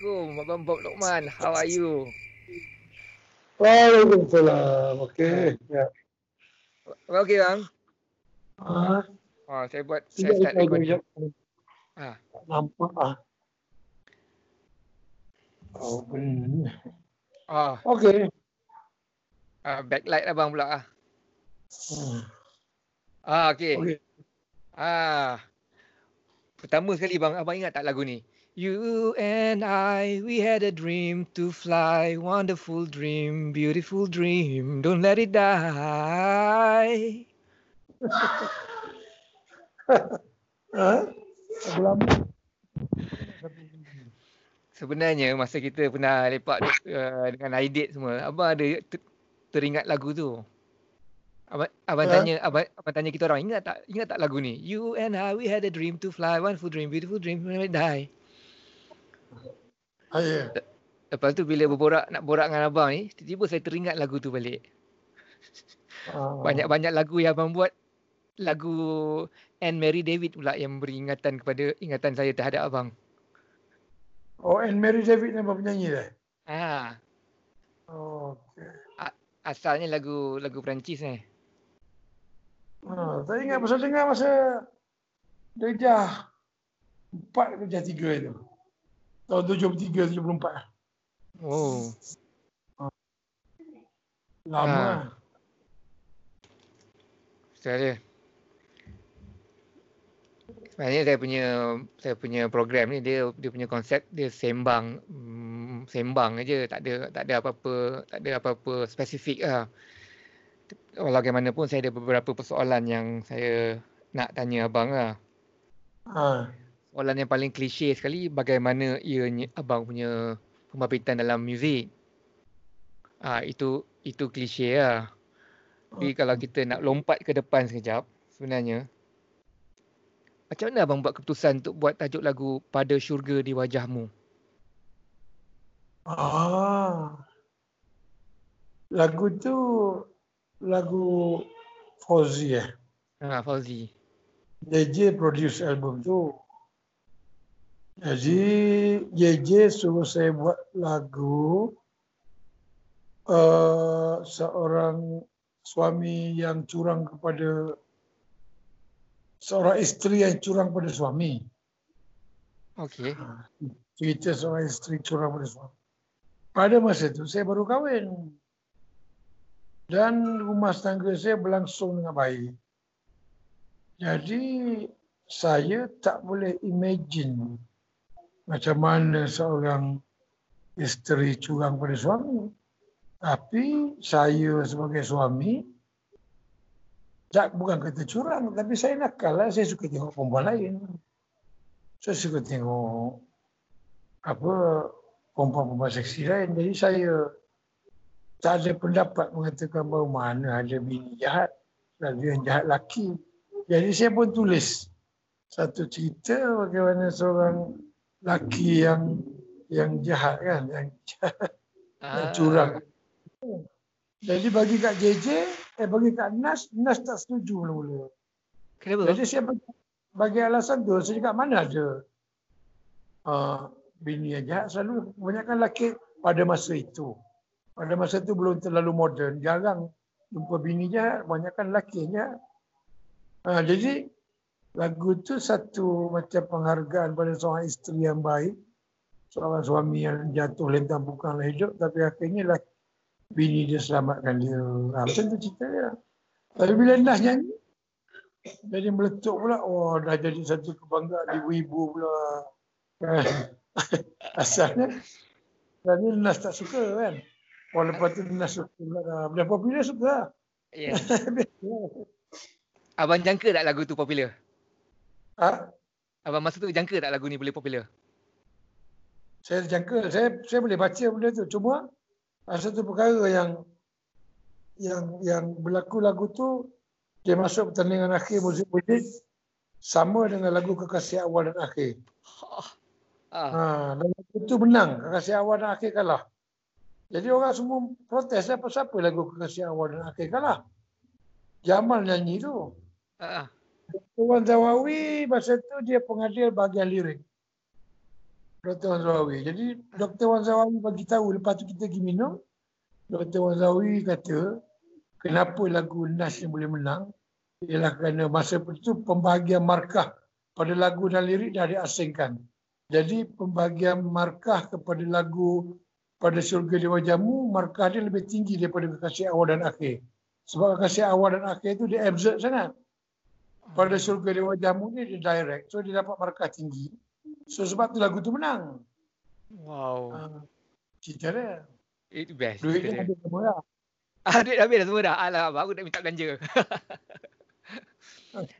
Assalamualaikum Abang Bob Lokman. How are you? Waalaikumsalam. Okey. Ya. Abang okey bang? Ah, Oh, saya buat saya start ada recording. jap. Ah. Nampak ah. Oh, benar. Oh, Okey. ah, backlight abang pula ah. Hmm. Ah, okey. Okey. Ah. Pertama sekali bang, abang ingat tak lagu ni? You and I, we had a dream to fly, wonderful dream, beautiful dream, don't let it die. Sebenarnya masa kita pernah lepak uh, dengan Aidit semua, abang ada ter- teringat lagu tu. Abang, abang tanya abang, abang tanya kita orang ingat tak ingat tak lagu ni? You and I we had a dream to fly, wonderful dream, beautiful dream, don't let it die. Ah, ya. Lepas tu bila berborak nak borak dengan abang ni, tiba-tiba saya teringat lagu tu balik. Ah. Banyak-banyak lagu yang abang buat lagu Anne Mary David pula yang memberi ingatan kepada ingatan saya terhadap abang. Oh, and Mary David nama penyanyi dah. Ah, Oh, okey. asalnya lagu lagu Perancis ni. Ah, saya ingat pasal dengar masa darjah 4 ke darjah 3 itu. Tahun 73 74. Oh. Lama. Ah. Saya Sebenarnya saya punya saya punya program ni dia dia punya konsep dia sembang mm, sembang aja tak ada tak ada apa-apa tak ada apa-apa spesifik lah. Bagaimanapun saya ada beberapa persoalan yang saya nak tanya abang lah. Ah. Soalan yang paling klise sekali bagaimana ianya abang punya pembabitan dalam muzik. Ah itu itu klise lah. Tapi kalau kita nak lompat ke depan sekejap sebenarnya macam mana abang buat keputusan untuk buat tajuk lagu Pada Syurga di Wajahmu? Ah. Lagu tu lagu Fauzi eh. Ha, Fauzi. JJ produce album tu. Jadi JJ suruh saya buat lagu uh, seorang suami yang curang kepada seorang isteri yang curang pada suami. Okey. Cerita seorang isteri curang pada suami. Pada masa itu saya baru kahwin. Dan rumah tangga saya berlangsung dengan baik. Jadi saya tak boleh imagine macam mana seorang isteri curang pada suami. Tapi saya sebagai suami tak bukan kata curang tapi saya nakal lah. Saya suka tengok perempuan lain. Saya suka tengok apa perempuan-perempuan seksi lain. Jadi saya tak ada pendapat mengatakan bahawa mana ada bini jahat dan yang jahat laki. Jadi saya pun tulis satu cerita bagaimana seorang laki yang yang jahat kan, yang jahat, yang Ah, curang. Jadi bagi Kak JJ, eh bagi Kak Nas, Nas tak setuju mula-mula. Kenapa? Jadi saya bagi, bagi alasan tu, saya cakap mana ada uh, bini yang jahat selalu kebanyakan lelaki pada masa itu. Pada masa itu belum terlalu moden, jarang jumpa bini jahat, kebanyakan lelaki jahat. Uh, jadi lagu tu satu macam penghargaan pada seorang isteri yang baik, seorang suami yang jatuh lentang bukanlah hidup, tapi akhirnya lah bini dia selamatkan dia. Ha, macam tu cerita dia. Tapi bila Nas nyanyi, jadi meletup pula. Oh, dah jadi satu kebanggaan ibu-ibu pula. Kan? Asalnya, Asalnya Nas tak suka kan. Oh, lepas tu Nas suka pula. dah. Bila popular suka. Ya. Abang jangka tak lagu tu popular? Ha? Abang masa tu jangka tak lagu ni boleh popular? Saya jangka, saya saya boleh baca benda tu. Cuma ada satu perkara yang yang yang berlaku lagu tu dia masuk pertandingan akhir muzik-muzik sama dengan lagu Kekasih Awal dan Akhir. Ah, Ha, dan lagu tu menang. Kekasih Awal dan Akhir kalah. Jadi orang semua protes apa siapa lagu Kekasih Awal dan Akhir kalah. Jamal nyanyi tu. ah, ah. Tuan Zawawi masa tu dia pengadil bahagian lirik. Dr. Wan Zawawi. Jadi Dr. Wan Zawawi bagi tahu lepas tu kita pergi minum. Dr. Wan Zawawi kata kenapa lagu Nas yang boleh menang ialah kerana masa itu pembahagian markah pada lagu dan lirik dah diasingkan. Jadi pembahagian markah kepada lagu pada syurga di wajahmu, markah dia lebih tinggi daripada kekasih awal dan akhir. Sebab kekasih awal dan akhir itu dia absurd sangat. Pada syurga di wajahmu ni dia direct. So dia dapat markah tinggi. So sebab tu lagu tu menang. Wow. Uh, cerita dia. Itu best. Duit dia ada semua dah. Ah, duit dah habis dah semua dah. Alah, baru nak minta belanja.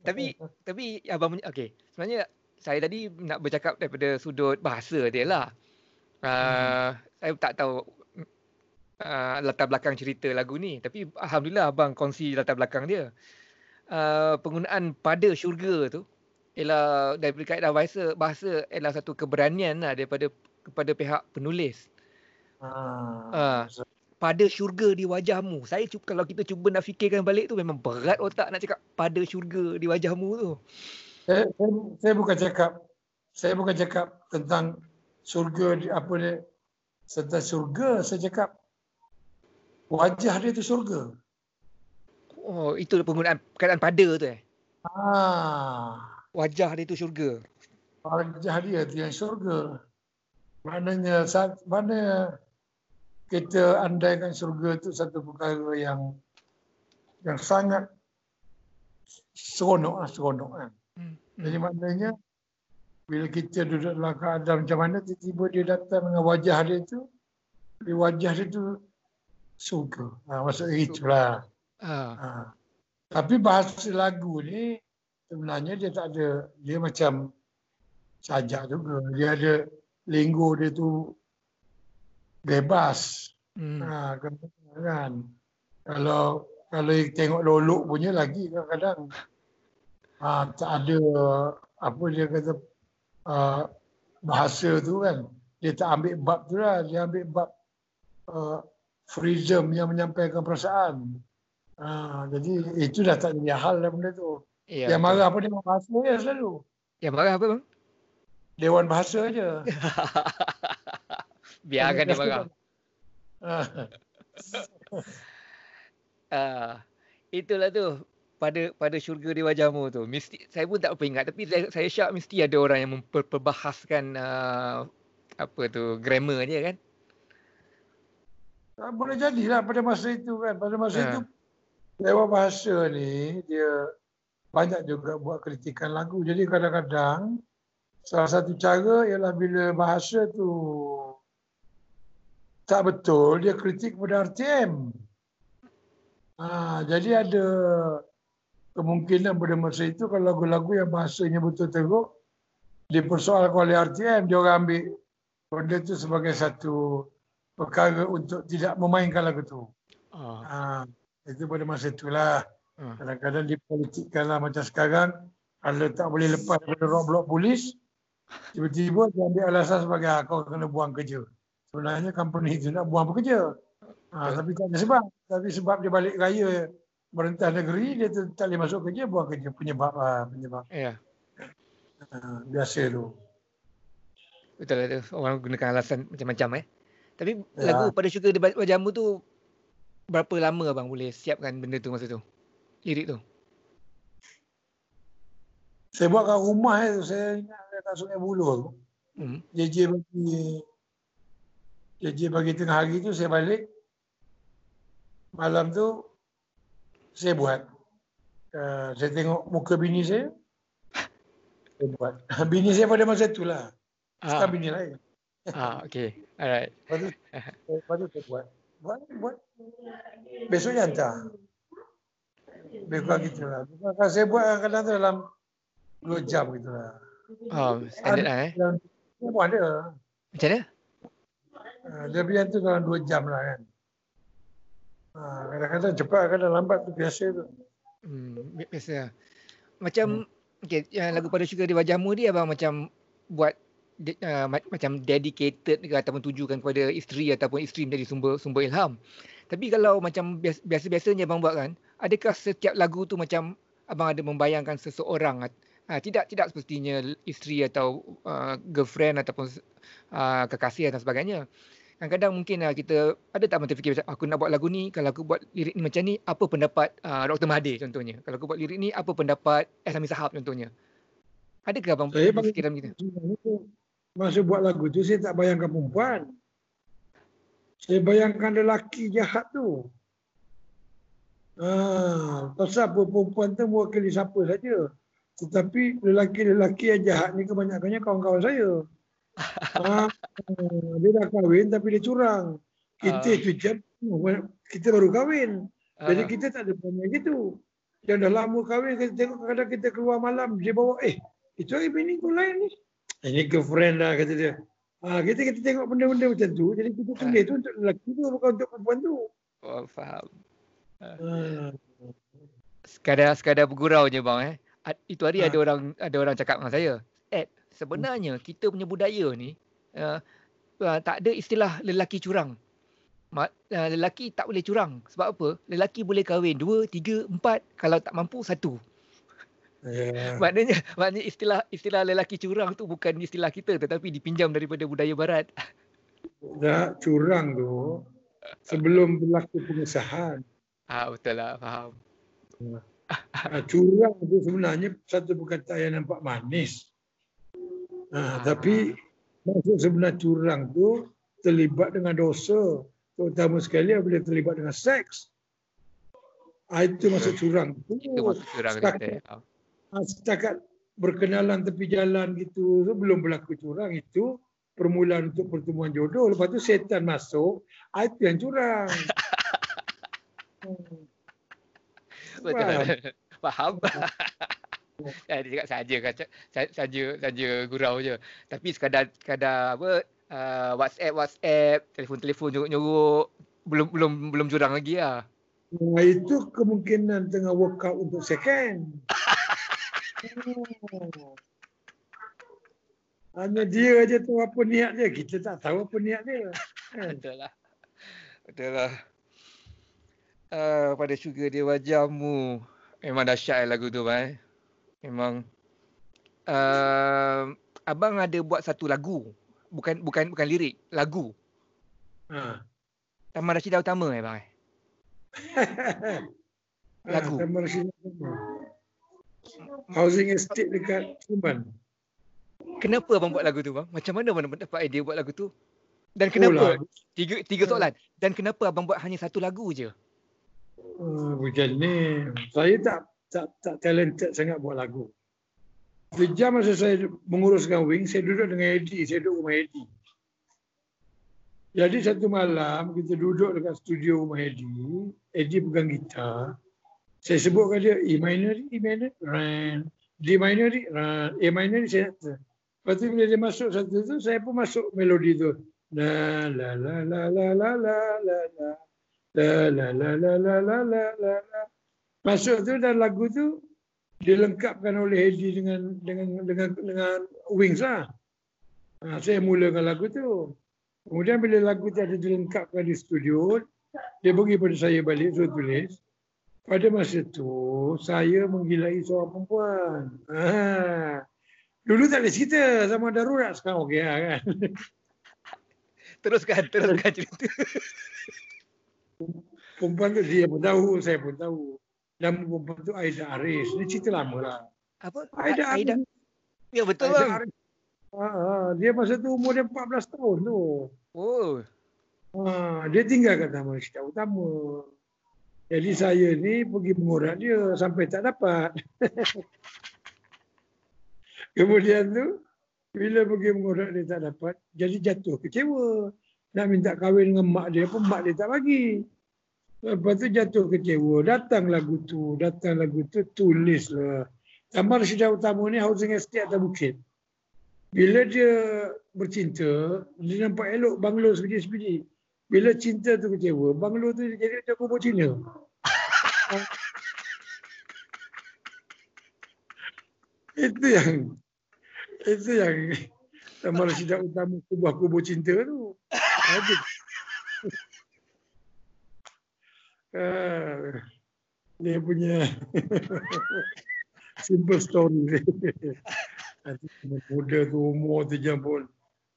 tapi tapi abang punya okey. Sebenarnya saya tadi nak bercakap daripada sudut bahasa dia lah. Uh, hmm. saya tak tahu uh, latar belakang cerita lagu ni tapi alhamdulillah abang kongsi latar belakang dia. Uh, penggunaan pada syurga tu ialah daripada kaedah bahasa bahasa ialah satu keberanian lah daripada kepada pihak penulis. Uh, pada syurga di wajahmu. Saya cuba kalau kita cuba nak fikirkan balik tu memang berat otak nak cakap pada syurga di wajahmu tu. Saya, saya, saya bukan cakap saya bukan cakap tentang syurga di apa dia tentang syurga saya cakap wajah dia tu syurga. Oh, itu penggunaan keadaan pada tu eh. Ah. Wajah dia tu syurga. Wajah dia tu yang syurga. Maknanya saat mana kita andaikan syurga itu satu perkara yang yang sangat seronok lah, seronok kan. Hmm. Jadi maknanya bila kita duduk dalam keadaan macam mana tiba-tiba dia datang dengan wajah dia tu di wajah dia tu suka. Ha, maksudnya itulah. Ha. Ha. Tapi bahasa lagu ni sebenarnya dia tak ada dia macam sajak juga. Dia ada linggo dia tu bebas. Hmm. Ha, kan. Kalau kalau tengok lolok punya lagi kadang-kadang ha, tak ada apa dia kata uh, bahasa tu kan. Dia tak ambil bab tu lah. Dia ambil bab uh, freedom yang menyampaikan perasaan. Ha, jadi itu dah tak jadi hal lah benda tu. Ya, yang marah apa dia bahasa ya selalu. Yang marah apa bang? Dewan bahasa aja. Biarkan dia marah. uh, itulah tu pada pada syurga di wajahmu tu. Mesti saya pun tak apa ingat tapi saya, saya syak mesti ada orang yang memperbahaskan uh, apa tu grammar dia kan. Boleh jadilah pada masa itu kan. Pada masa uh. itu Dewan bahasa ni dia banyak juga buat kritikan lagu. Jadi kadang-kadang salah satu cara ialah bila bahasa tu tak betul dia kritik kepada RTM. Ha, jadi ada kemungkinan pada masa itu kalau lagu-lagu yang bahasanya betul teruk dipersoalkan oleh RTM dia orang ambil benda itu sebagai satu perkara untuk tidak memainkan lagu itu. Oh. Ha, itu pada masa itulah ha. kadang-kadang dipolitikkan lah macam sekarang kalau tak boleh lepas daripada rock block polis tiba-tiba dia ambil alasan sebagai ah, kau kena buang kerja sebenarnya company itu nak buang pekerja. Ha, tapi tak ada sebab. Tapi sebab dia balik raya merentah negeri, dia tak boleh masuk kerja, buang kerja. Penyebab. Ha, penyebab. Ya. Ha, biasa tu. Betul lah tu. Orang gunakan alasan macam-macam eh. Tapi ya. lagu pada syukur di wajahmu tu berapa lama abang boleh siapkan benda tu masa tu? Lirik tu. Saya buat kat rumah eh, saya ingat kat Sungai Buloh tu. Hmm. JJ bagi jadi pagi tengah hari tu saya balik. Malam tu saya buat. Uh, saya tengok muka bini saya. Saya buat. Bini saya pada masa tu lah. Sekarang ah. bini lain. Ah, okay. Alright. Lepas tu, lepas tu saya buat. Buat, buat. Besoknya hantar. Lebih kurang gitu lah. Kalau saya buat kadang-kadang dalam 2 jam gitu lah. Oh, standard lah eh. Saya buat ada. Macam mana? Ah, lebihan tu dalam dua jam lah kan. Ah, kadang-kadang cepat, kadang lambat tu biasa tu. Hmm, biasa lah. Macam, hmm. okay, lagu pada syukur di wajahmu dia abang macam buat uh, macam dedicated ke ataupun tujukan kepada isteri ataupun isteri menjadi sumber sumber ilham. Tapi kalau macam biasa-biasanya abang buat kan, adakah setiap lagu tu macam abang ada membayangkan seseorang Ha, tidak tidak sepertinya isteri atau uh, girlfriend ataupun uh, kekasih dan sebagainya. Kadang-kadang mungkin uh, kita ada tak mata fikir aku nak buat lagu ni, kalau aku buat lirik ni macam ni, apa pendapat uh, Dr. Mahathir contohnya? Kalau aku buat lirik ni, apa pendapat S. Amin Sahab contohnya? Adakah abang Saya fikiran kita? Masa buat lagu tu saya tak bayangkan perempuan. Saya bayangkan lelaki jahat tu. Ah, pasal apa perempuan tu mewakili siapa saja. Tetapi lelaki-lelaki yang jahat ni kebanyakannya kawan-kawan saya. ah, dia dah kahwin tapi dia curang. Kita Ah. tu jam kita baru kahwin. Jadi Ah. kita tak ada perangai gitu. Yang dah lama kahwin kita tengok kadang kita keluar malam dia bawa eh itu hari bini kau lain ni. Ini girlfriend lah kata dia. Ah kita kita tengok benda-benda macam tu jadi kita tulis tu untuk lelaki tu bukan untuk perempuan tu. Oh, faham. Ah. Sekadar sekadar bergurau je bang eh. Itu hari Ha. ada orang ada orang cakap dengan saya, "Ed, sebenarnya kita punya budaya ni uh, uh, tak ada istilah lelaki curang. Ma- uh, lelaki tak boleh curang. Sebab apa? Lelaki boleh kahwin dua, tiga, empat. Kalau tak mampu, satu. Ya. Maknanya maknanya istilah istilah lelaki curang tu bukan istilah kita tetapi dipinjam daripada budaya barat. Dah curang tu sebelum berlaku pengesahan. Ah betul lah, faham. Ah, curang tu sebenarnya satu perkataan yang nampak manis. Ah, tapi maksud sebenar curang tu terlibat dengan dosa. Terutama sekali apabila terlibat dengan seks. Ah, itu maksud curang. Itu maksud curang setakat, kita. Ah, setakat berkenalan tepi jalan gitu tu belum berlaku curang itu permulaan untuk pertemuan jodoh. Lepas tu setan masuk, itu yang curang. Hmm. Betul. Faham? Ya, dia cakap saja kata saja saja gurau je. Tapi sekadar sekadar apa uh, WhatsApp WhatsApp, telefon-telefon nyuruk-nyuruk belum belum belum jurang lagi lah. Nah, itu kemungkinan tengah workout untuk second. Oh. Hanya dia aja tahu apa niat dia. Kita tak tahu apa niat dia. Kan? Betul lah. Betul lah. Uh, pada syurga dia wajahmu. Memang dahsyat lagu tu bang. Memang uh, abang ada buat satu lagu. Bukan bukan bukan lirik, lagu. Ha. Taman Rashidah Utama eh bang. eh? Lagu. Ha, Taman Rashidah Utama. Housing estate dekat Kuman. Kenapa abang buat lagu tu bang? Macam mana abang dapat idea buat lagu tu? Dan Oh kenapa? lah. Tiga tiga soalan. Dan kenapa abang buat hanya satu lagu je? Uh, macam ni. Saya tak tak tak talented sangat buat lagu. Sejak masa saya menguruskan wing, saya duduk dengan Eddie. Saya duduk rumah Eddie. Jadi satu malam kita duduk dekat studio rumah Eddie. Eddie pegang gitar. Saya sebutkan dia E minor, E minor, ran. D minor, ran. A minor, saya nak. Lepas tu bila dia masuk satu tu, saya pun masuk melodi tu. La la la la la la la la la. La la la la la la la la. Masuk tu dan lagu tu dilengkapkan oleh Eddie dengan dengan dengan dengan Wings lah. Ha, saya mula dengan lagu tu. Kemudian bila lagu tu ada dilengkapkan di studio, dia bagi pada saya balik suruh tulis. Pada masa tu, saya menggilai seorang perempuan. Ha. Dulu tak ada cerita sama darurat sekarang okey lah kan. Teruskan, teruskan cerita. Perempuan tu dia pun tahu, saya pun tahu. Nama perempuan tu Aida Aris. Ini cerita lama lah. Apa? Aida Aida. Aris. Ya betul Aida bang. Aris. Ha, ha, dia masa tu umur dia 14 tahun tu. Oh. Ha, dia tinggal kat Taman Syarikat Utama. Jadi saya ni pergi mengorak dia sampai tak dapat. Kemudian tu, bila pergi mengorak dia tak dapat, jadi jatuh kecewa. Nak minta kahwin dengan mak dia pun mak dia tak bagi. Lepas tu jatuh kecewa. Datang lagu tu, datang lagu tu, tulislah. Taman Syarikat Utama ni housing estate atas bukit. Bila dia bercinta, dia nampak elok banglo sebiji-sebiji. Bila cinta tu kecewa, banglo tu jadi macam kubur Cina. itu yang itu yang Taman Rashidah Utama kubur kubur cinta tu. Ada. Ah, dia punya Simple story. Nanti muda tu umur tu jam pun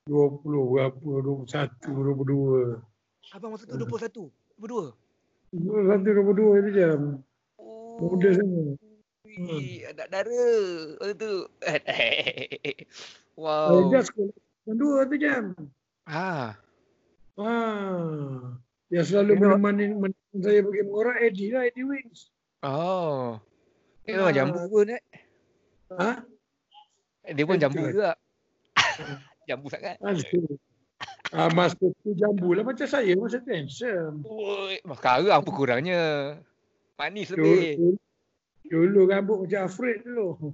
20 berapa, 21, 22. Abang masa tu 21, 22. 21, 22 tu jam. Muda sangat. Ui, anak dara. Masa tu. wow. Saya dah sekolah jam 2 tu jam. Ah. Ah. Yang selalu Tengok. menemani, menemani saya pergi mengorak Eddie lah, Eddie Wings. Oh. Dia memang Ah. jambu pun eh. Ha? Dia pun jambu juga. jambu sangat. Aduh. Ah, masa tu jambu lah macam saya masa tu handsome. Oi, sekarang apa kurangnya? Manis lebih. Dulu, dulu rambut macam Afred dulu.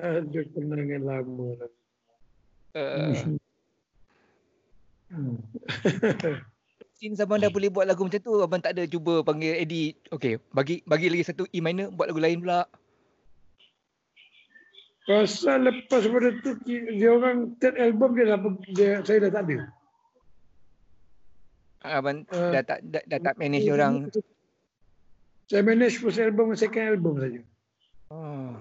Aduh, kenangan lama lah. Uh, Hmm. since abang dah boleh buat lagu macam tu, abang tak ada cuba panggil Eddie. Okay, bagi bagi lagi satu E minor, buat lagu lain pula. Pasal lepas pada tu dia orang third album dia dah dia, saya dah tak ada. Abang Uh, dah tak dah, dah tak manage orang. Saya manage first album dan second album saja. Oh.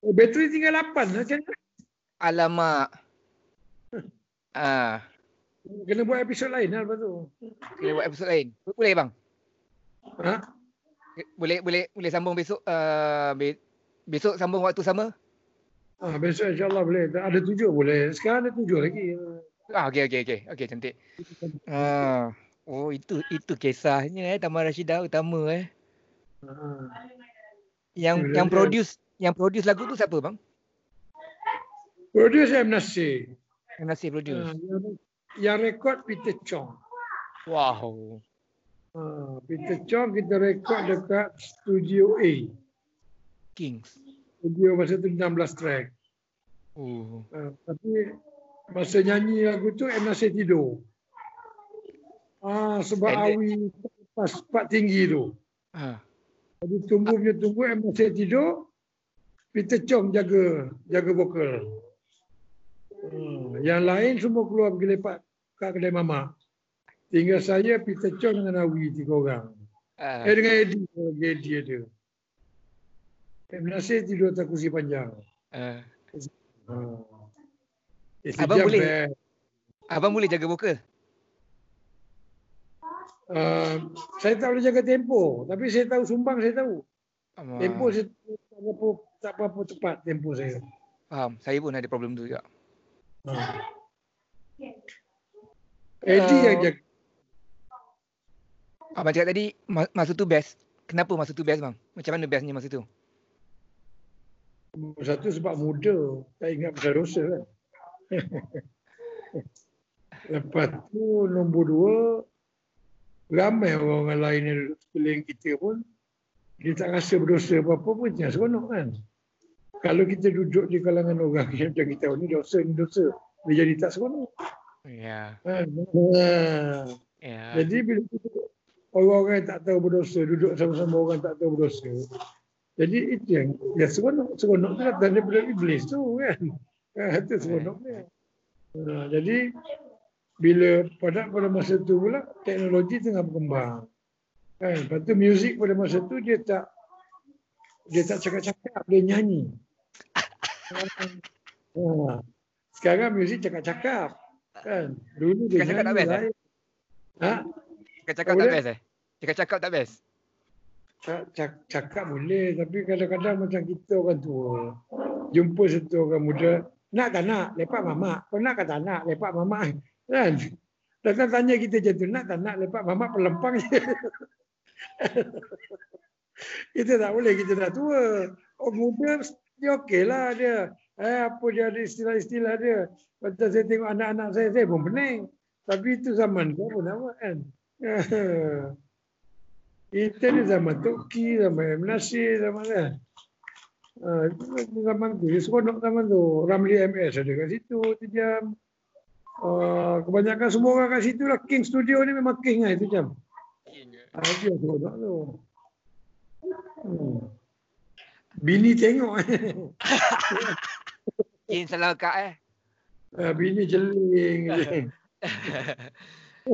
Oh, bateri tinggal 8 lah macam mana? Alamak. Ah, Kena buat episod lain lah lepas tu. kena buat episod lain. Boleh bang? Ha? Boleh boleh boleh sambung besok uh, be, besok sambung waktu sama? Ah, besok insyaAllah boleh. Ada tujuh boleh. Sekarang ada tujuh lagi. Ah okey okey okey. Okey cantik. Ah. Oh itu itu kisahnya eh Taman Rashidah utama eh. Ah. Yang Bila yang dia- produce yang produce lagu tu siapa bang? Produce M. Nasir. Yang nasib produce. Ah, yang, yang rekod Peter Chong. Wow. Ah, Peter Chong kita rekod dekat Studio A. Kings. Studio masa tu 16 track. Oh. Ah, tapi masa nyanyi lagu tu M. Nasir tidur. Ah, sebab Pendek. awi pas part tinggi tu. Ah. Jadi tunggu punya tunggu M. Nasir tidur. Peter Chong jaga jaga vokal. Hmm, yang lain semua keluar pergi lepak kat kedai mama. Tinggal saya, Peter Chong dengan Awi tiga orang. Ah. Eh dengan Eddie, lagi Eddie ada. Nasir tidur atas kursi panjang. Hmm. Eh, Abang boleh? best. Abang boleh jaga vokal? Uh, saya tak boleh jaga tempo. Tapi saya tahu sumbang, saya tahu. Ah. Tempo saya tak berapa, tak berapa cepat tempo saya. Faham. Saya pun ada problem tu juga. Hmm. Eddie yang jaga. Abang cakap tadi ma- masa tu best. Kenapa masa tu best bang? Macam mana bestnya masa tu? Satu sebab muda. Tak ingat pasal dosa kan. Lepas tu nombor dua, ramai orang-orang lain yang duduk sekeliling kita pun, dia tak rasa berdosa apa-apa pun jangan seronok kan. Kalau kita duduk di kalangan orang yang macam kita, ni dosa, ni dosa. Dia jadi tak seronok. Ya. Kan? Ha. Ya. Jadi bila kita orang-orang yang tak tahu berdosa, duduk sama-sama orang tak tahu berdosa. Jadi itu yang ya seronok. Seronok tu datang daripada iblis tu kan. Ha, itu seronok dia. Ha, jadi bila pada pada masa tu pula teknologi tengah berkembang. Kan? Lepas tu muzik pada masa tu dia tak dia tak cakap-cakap, dia nyanyi. Ha. Sekarang muzik cakap-cakap. Kan? Dulu dia Cakap-cakap tak nyanyi best, eh? Ha? Cakap-cakap tak best eh? Cakap-cakap tak best? Cak, cak, cakap boleh tapi kadang-kadang macam kita orang tua jumpa satu orang muda nak tak nak? Lepak mamak. Kau nak ke tak nak? Lepak mamak. Kan? Datang tanya kita macam tu nak tak nak lepak mamak pelempang je? Kita tak boleh kita dah tua. Orang muda dia okey lah dia. Eh apa dia ada istilah-istilah dia? Macam saya tengok anak-anak saya saya pun pening. Tapi itu zaman tu apa nak buat kan Kita ni zaman Toki, zaman. Nasir, zaman kan. Uh, itu zaman tu, dia seronok zaman tu. Ramli MS ada kat situ, tu jam. Uh, kebanyakan semua orang kat situ lah. King Studio ni memang King lah itu jam. Uh, itu yang seronok tu. Hmm. Bini tengok. Kin salah kak eh. uh, bini jeling.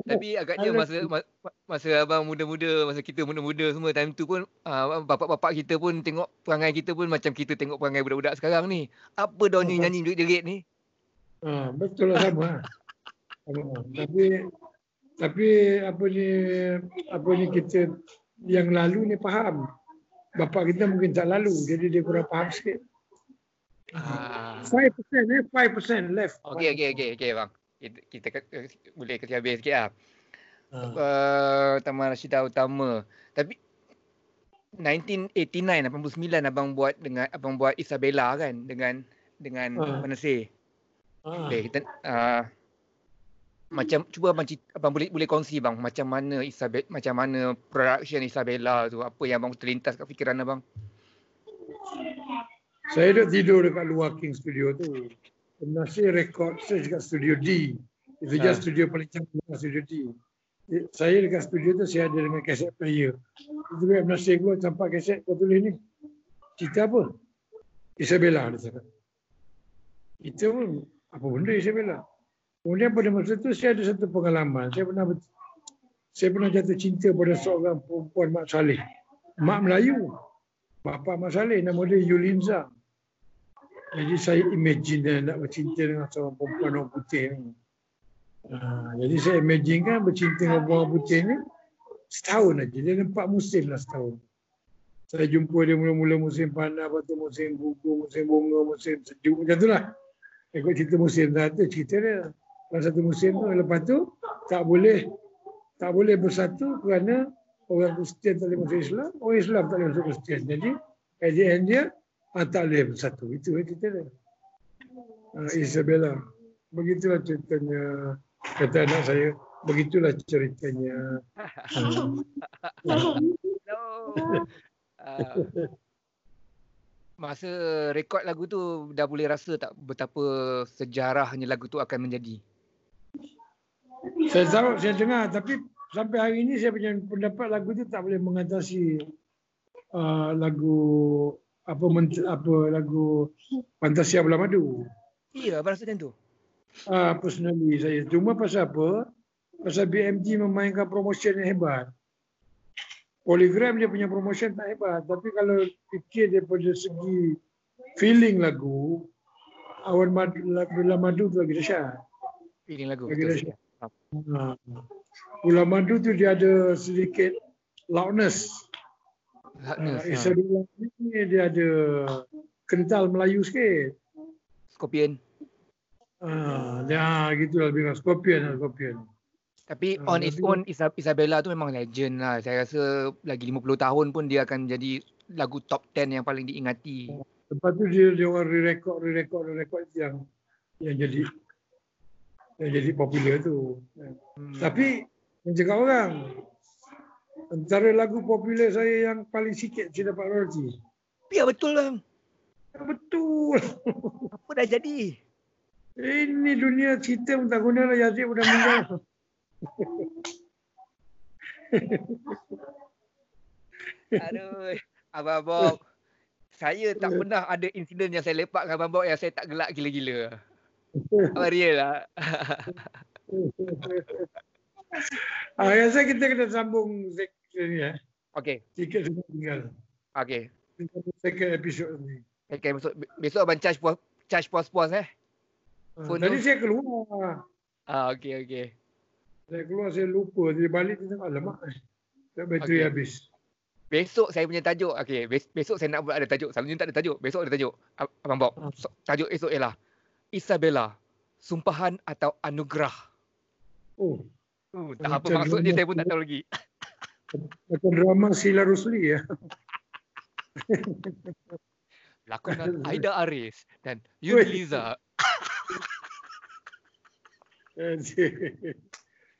tapi agaknya masa ma- masa abang muda-muda, masa kita muda-muda semua time tu pun uh, bapak-bapak kita pun tengok perangai kita pun macam kita tengok perangai budak-budak sekarang ni. Apa dah ni nyanyi jerit-jerit ni? Ha, betul lah sama. sama. Tapi tapi apa ni apa ni kita yang lalu ni faham. Bapak kita mungkin tak lalu jadi dia kurang faham sikit. Ah. 5% eh 5% left. Okey okey okey okey bang. Kita, kita uh, boleh kasi habis sikit lah. Ha. Uh, Taman Rashidah Utama. Tapi 1989 89 abang buat dengan abang buat Isabella kan dengan dengan Ah. Manasih. Ha. Okay, kita uh, macam cuba abang cerita, abang boleh boleh kongsi bang macam mana Isabel macam mana production Isabella tu apa yang abang terlintas kat fikiran abang? Saya duduk tidur dekat luar King Studio tu. Penasih rekod saya dekat Studio D. Itu je Ah. studio paling dekat Studio D. Eh, Saya dekat studio tu saya ada dengan kaset player. Itu dia penasih keluar campak kaset kau tulis ni. Cerita apa? Isabella dia cakap. Itu pun apa benda Isabella? Kemudian pada masa tu saya ada satu pengalaman. Saya pernah saya pernah jatuh cinta pada seorang perempuan Mak Saleh. Mak Melayu. Bapa Mak Saleh nama dia Yulinza. Jadi saya imagine dia nak bercinta dengan seorang perempuan orang putih ni. Ha, jadi saya imagine kan bercinta dengan orang putih ni setahun aja. Dia ada empat musim lah setahun. Saya jumpa dia mula-mula musim panas, lepas tu musim gugur, musim bunga, musim sejuk macam tu lah. Ikut cerita musim dah tu cerita dia. Lepas satu musim tu, lepas tu tak boleh tak boleh bersatu kerana orang Kristian tak boleh masuk Islam, orang Islam tak boleh masuk Kristian. Jadi, at the end dia, ah, tak boleh bersatu. Itu yang cerita dia. Uh, Isabella. Begitulah ceritanya, kata anak saya, begitulah ceritanya. Hello. Uh, masa rekod lagu tu dah boleh rasa tak betapa sejarahnya lagu tu akan menjadi? Saya tahu, saya dengar, tapi sampai hari ini saya punya pendapat lagu tu tak boleh mengatasi uh, lagu apa ment- apa lagu Fantasia Bola Madu. Iya, abang rasa macam tu. Ah, personally saya. Cuma pasal apa? Pasal BMG memainkan promotion yang hebat. Polygram dia punya promotion tak hebat. Tapi kalau fikir daripada segi feeling lagu, Awan Madu, Bola Madu tu lagi dahsyat. Feeling lagu. Lagi dahsyat. Ha. Bola Madu tu dia ada sedikit loudness. Hardness. Uh, ha. Isabella ni dia ada kental Melayu sikit. Scorpion. Ah, dia gitulah lebih kurang Scorpion lah Scorpion. Tapi Ah, on its tapi- own Isa- Isabella tu memang legend lah. Saya rasa lagi 50 tahun pun dia akan jadi lagu top 10 yang paling diingati. Lepas tu dia dia orang re-record, re-record, re-record yang yang jadi yang jadi popular tu. Hmm. Tapi yang cakap orang antara lagu popular saya yang paling sikit saya dapat royalty. Ya betul bang. Betul. Apa dah jadi? Ini dunia cerita pun tak guna lah Yazid pun dah meninggal. Aduh. Abang Bob. Saya tak pernah ada insiden yang saya lepak dengan Abang Bob yang saya tak gelak gila-gila. Abang real lah. ah, rasa kita kena sambung second eh. Okey. Tiket sudah tinggal. Okey. Second episode ni. Okay, besok, besok abang charge puas, charge puas-puas eh. Ah, Phone tadi tu. saya keluar. Ah, okey okey. Saya keluar saya lupa. Dia balik dia tengok alamak. eh, Tak bateri Okey. habis. Besok saya punya tajuk. Okey, bes, besok saya nak buat ada tajuk. Selalunya tak ada tajuk. Besok ada tajuk. Ab- Abang Bob. Ah. So, tajuk esok ialah Isabella, sumpahan atau anugerah. Oh, Uh, tak apa maksudnya saya pun tak tahu lagi. Macam drama Sheila Rusli ya. Lakonan Aida Aris dan Yudi Liza.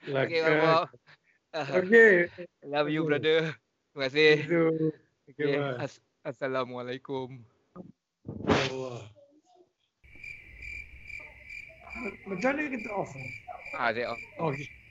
Okey, Abang Bob. Ah, Okey. Love you brother. Terima kasih. Okay. bye. As- Assalamualaikum. Allah. Macam mana kita off? Ah, saya off. Okey.